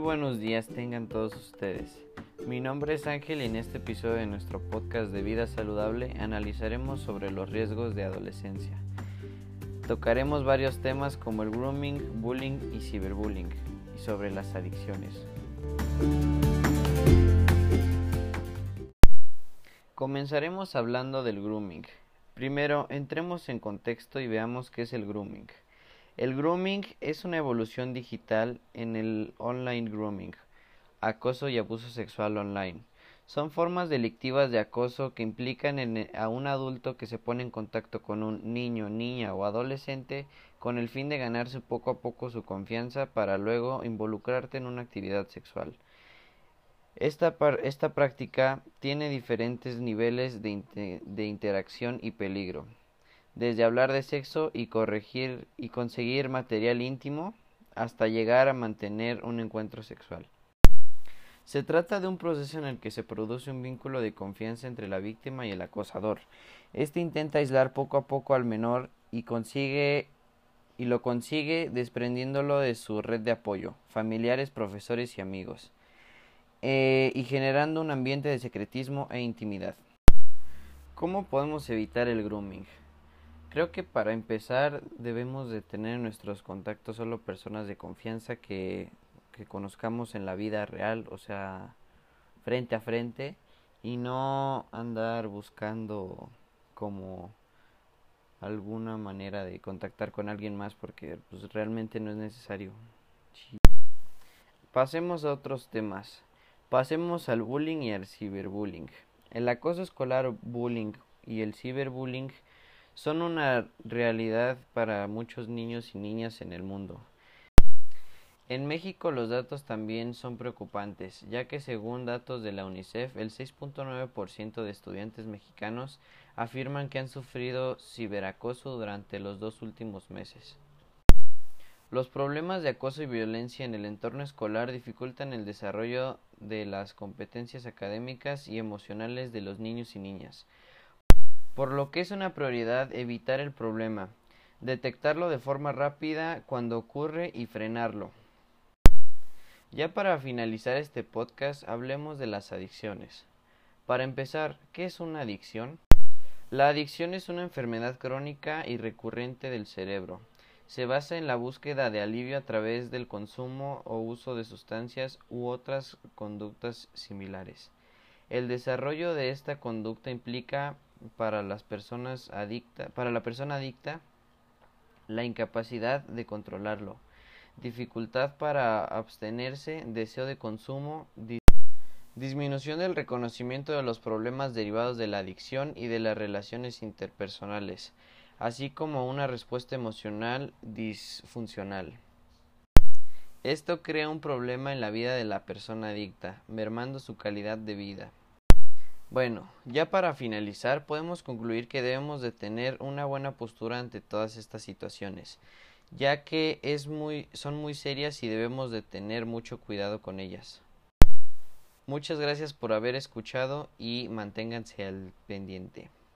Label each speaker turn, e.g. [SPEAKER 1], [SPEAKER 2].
[SPEAKER 1] buenos días tengan todos ustedes. Mi nombre es Ángel y en este episodio de nuestro podcast de vida saludable analizaremos sobre los riesgos de adolescencia. Tocaremos varios temas como el grooming, bullying y ciberbullying y sobre las adicciones. Comenzaremos hablando del grooming. Primero, entremos en contexto y veamos qué es el grooming. El grooming es una evolución digital en el online grooming, acoso y abuso sexual online. Son formas delictivas de acoso que implican a un adulto que se pone en contacto con un niño, niña o adolescente con el fin de ganarse poco a poco su confianza para luego involucrarte en una actividad sexual. Esta, esta práctica tiene diferentes niveles de interacción y peligro desde hablar de sexo y corregir y conseguir material íntimo hasta llegar a mantener un encuentro sexual. Se trata de un proceso en el que se produce un vínculo de confianza entre la víctima y el acosador. Este intenta aislar poco a poco al menor y consigue y lo consigue desprendiéndolo de su red de apoyo, familiares, profesores y amigos, eh, y generando un ambiente de secretismo e intimidad. ¿Cómo podemos evitar el grooming? Creo que para empezar debemos de tener en nuestros contactos solo personas de confianza que, que conozcamos en la vida real, o sea, frente a frente, y no andar buscando como alguna manera de contactar con alguien más porque pues, realmente no es necesario. Pasemos a otros temas. Pasemos al bullying y al ciberbullying. El acoso escolar bullying y el ciberbullying son una realidad para muchos niños y niñas en el mundo. En México los datos también son preocupantes, ya que según datos de la UNICEF, el 6.9% de estudiantes mexicanos afirman que han sufrido ciberacoso durante los dos últimos meses. Los problemas de acoso y violencia en el entorno escolar dificultan el desarrollo de las competencias académicas y emocionales de los niños y niñas, por lo que es una prioridad evitar el problema, detectarlo de forma rápida cuando ocurre y frenarlo. Ya para finalizar este podcast hablemos de las adicciones. Para empezar, ¿qué es una adicción? La adicción es una enfermedad crónica y recurrente del cerebro. Se basa en la búsqueda de alivio a través del consumo o uso de sustancias u otras conductas similares. El desarrollo de esta conducta implica para las personas adicta, para la persona adicta la incapacidad de controlarlo, dificultad para abstenerse, deseo de consumo, disminución del reconocimiento de los problemas derivados de la adicción y de las relaciones interpersonales, así como una respuesta emocional disfuncional. Esto crea un problema en la vida de la persona adicta, mermando su calidad de vida. Bueno, ya para finalizar podemos concluir que debemos de tener una buena postura ante todas estas situaciones, ya que es muy, son muy serias y debemos de tener mucho cuidado con ellas. Muchas gracias por haber escuchado y manténganse al pendiente.